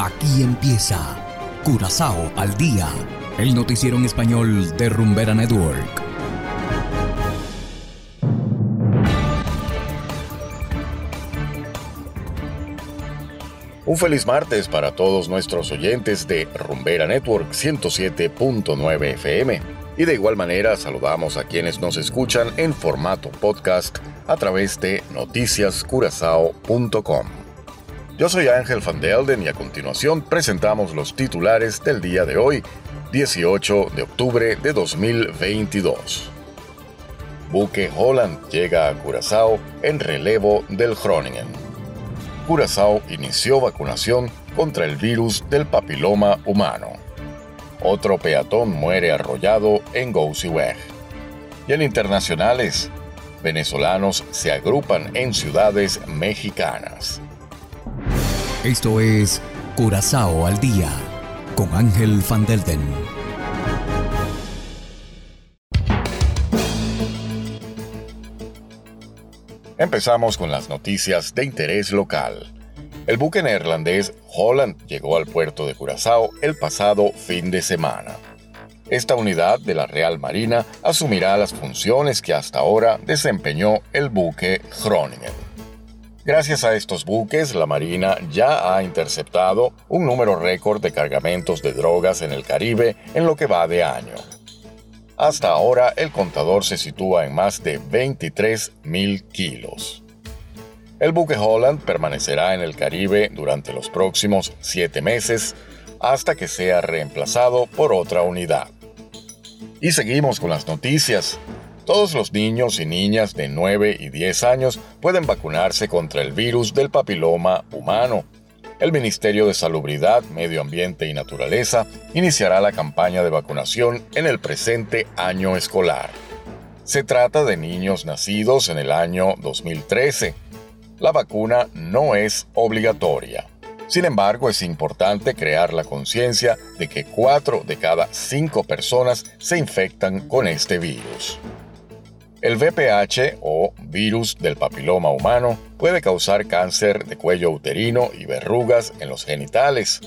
Aquí empieza Curazao al día, el noticiero en español de Rumbera Network. Un feliz martes para todos nuestros oyentes de Rumbera Network 107.9 FM. Y de igual manera saludamos a quienes nos escuchan en formato podcast a través de noticiascurazao.com. Yo soy Ángel Van Delden y a continuación presentamos los titulares del día de hoy, 18 de octubre de 2022. Buque Holland llega a Curazao en relevo del Groningen. Curazao inició vacunación contra el virus del papiloma humano. Otro peatón muere arrollado en Gousiweg. Y en internacionales, venezolanos se agrupan en ciudades mexicanas. Esto es Curazao al Día con Ángel Van Delden. Empezamos con las noticias de interés local. El buque neerlandés Holland llegó al puerto de Curazao el pasado fin de semana. Esta unidad de la Real Marina asumirá las funciones que hasta ahora desempeñó el buque Groningen. Gracias a estos buques, la Marina ya ha interceptado un número récord de cargamentos de drogas en el Caribe en lo que va de año. Hasta ahora el contador se sitúa en más de 23 mil kilos. El buque Holland permanecerá en el Caribe durante los próximos siete meses hasta que sea reemplazado por otra unidad. Y seguimos con las noticias. Todos los niños y niñas de 9 y 10 años pueden vacunarse contra el virus del papiloma humano. El Ministerio de Salubridad, Medio Ambiente y Naturaleza iniciará la campaña de vacunación en el presente año escolar. Se trata de niños nacidos en el año 2013. La vacuna no es obligatoria. Sin embargo, es importante crear la conciencia de que 4 de cada 5 personas se infectan con este virus. El VPH o virus del papiloma humano puede causar cáncer de cuello uterino y verrugas en los genitales.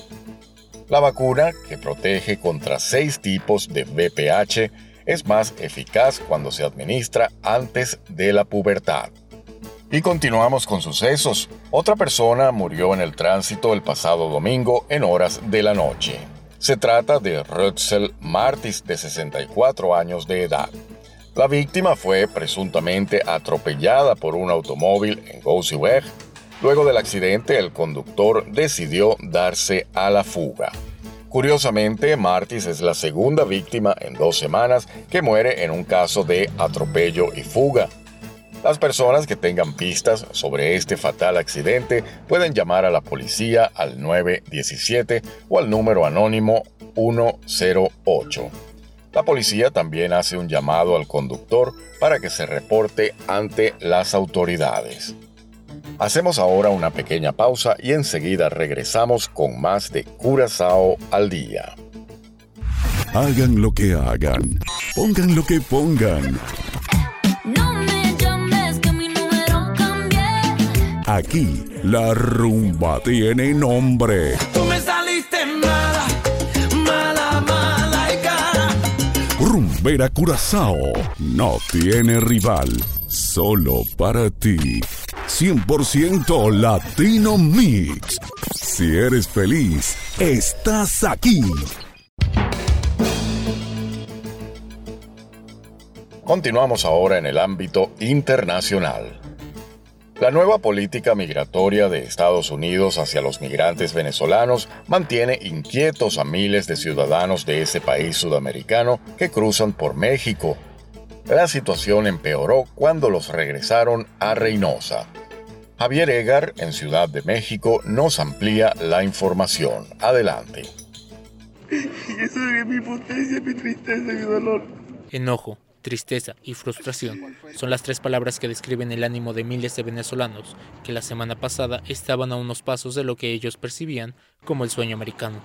La vacuna, que protege contra seis tipos de VPH, es más eficaz cuando se administra antes de la pubertad. Y continuamos con sucesos. Otra persona murió en el tránsito el pasado domingo en horas de la noche. Se trata de Rutzel Martis, de 64 años de edad. La víctima fue presuntamente atropellada por un automóvil en Gousiweg. Luego del accidente, el conductor decidió darse a la fuga. Curiosamente, Martis es la segunda víctima en dos semanas que muere en un caso de atropello y fuga. Las personas que tengan pistas sobre este fatal accidente pueden llamar a la policía al 917 o al número anónimo 108. La policía también hace un llamado al conductor para que se reporte ante las autoridades. Hacemos ahora una pequeña pausa y enseguida regresamos con más de Curazao al día. Hagan lo que hagan, pongan lo que pongan. No me llames que mi número cambié. Aquí la rumba tiene nombre. Rumbera Curazao no tiene rival, solo para ti. 100% Latino Mix. Si eres feliz, estás aquí. Continuamos ahora en el ámbito internacional. La nueva política migratoria de Estados Unidos hacia los migrantes venezolanos mantiene inquietos a miles de ciudadanos de ese país sudamericano que cruzan por México. La situación empeoró cuando los regresaron a Reynosa. Javier Egar, en Ciudad de México, nos amplía la información. Adelante. Eso es mi potencia, mi tristeza, mi dolor. Enojo, tristeza y frustración son las tres palabras que describen el ánimo de miles de venezolanos que la semana pasada estaban a unos pasos de lo que ellos percibían como el sueño americano.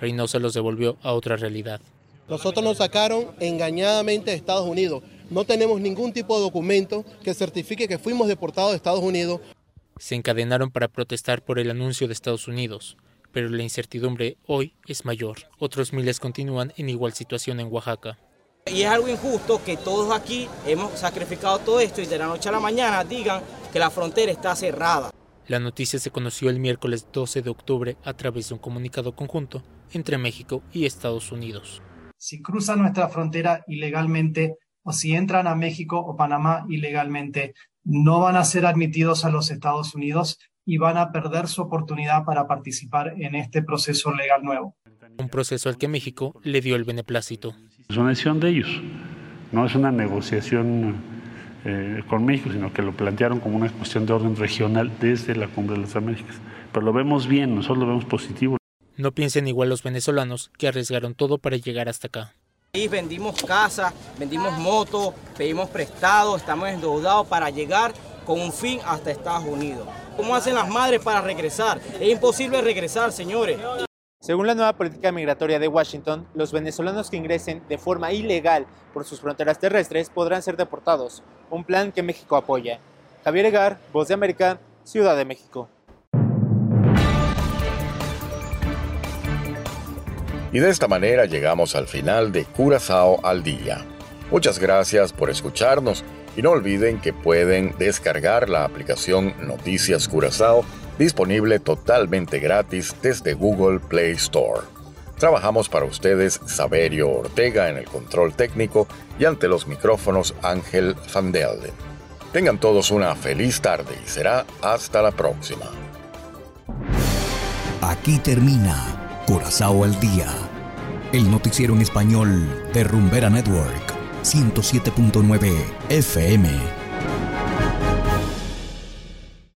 Reynosa los devolvió a otra realidad. Nosotros nos sacaron engañadamente de Estados Unidos. No tenemos ningún tipo de documento que certifique que fuimos deportados de Estados Unidos. Se encadenaron para protestar por el anuncio de Estados Unidos, pero la incertidumbre hoy es mayor. Otros miles continúan en igual situación en Oaxaca. Y es algo injusto que todos aquí hemos sacrificado todo esto y de la noche a la mañana digan que la frontera está cerrada. La noticia se conoció el miércoles 12 de octubre a través de un comunicado conjunto entre México y Estados Unidos. Si cruzan nuestra frontera ilegalmente o si entran a México o Panamá ilegalmente, no van a ser admitidos a los Estados Unidos y van a perder su oportunidad para participar en este proceso legal nuevo. Un proceso al que México le dio el beneplácito. Es una decisión de ellos, no es una negociación eh, con México, sino que lo plantearon como una cuestión de orden regional desde la Cumbre de las Américas. Pero lo vemos bien, nosotros lo vemos positivo. No piensen igual los venezolanos que arriesgaron todo para llegar hasta acá. Y vendimos casa, vendimos motos, pedimos prestado, estamos endeudados para llegar con un fin hasta Estados Unidos. ¿Cómo hacen las madres para regresar? Es imposible regresar, señores. Según la nueva política migratoria de Washington, los venezolanos que ingresen de forma ilegal por sus fronteras terrestres podrán ser deportados, un plan que México apoya. Javier Egar, Voz de América, Ciudad de México. Y de esta manera llegamos al final de Curazao al Día. Muchas gracias por escucharnos y no olviden que pueden descargar la aplicación Noticias Curazao disponible totalmente gratis desde Google Play Store. Trabajamos para ustedes Saberio Ortega en el control técnico y ante los micrófonos Ángel Van. Tengan todos una feliz tarde y será hasta la próxima. Aquí termina Curazao al Día, el noticiero en español de Rumbera Network, 107.9 FM.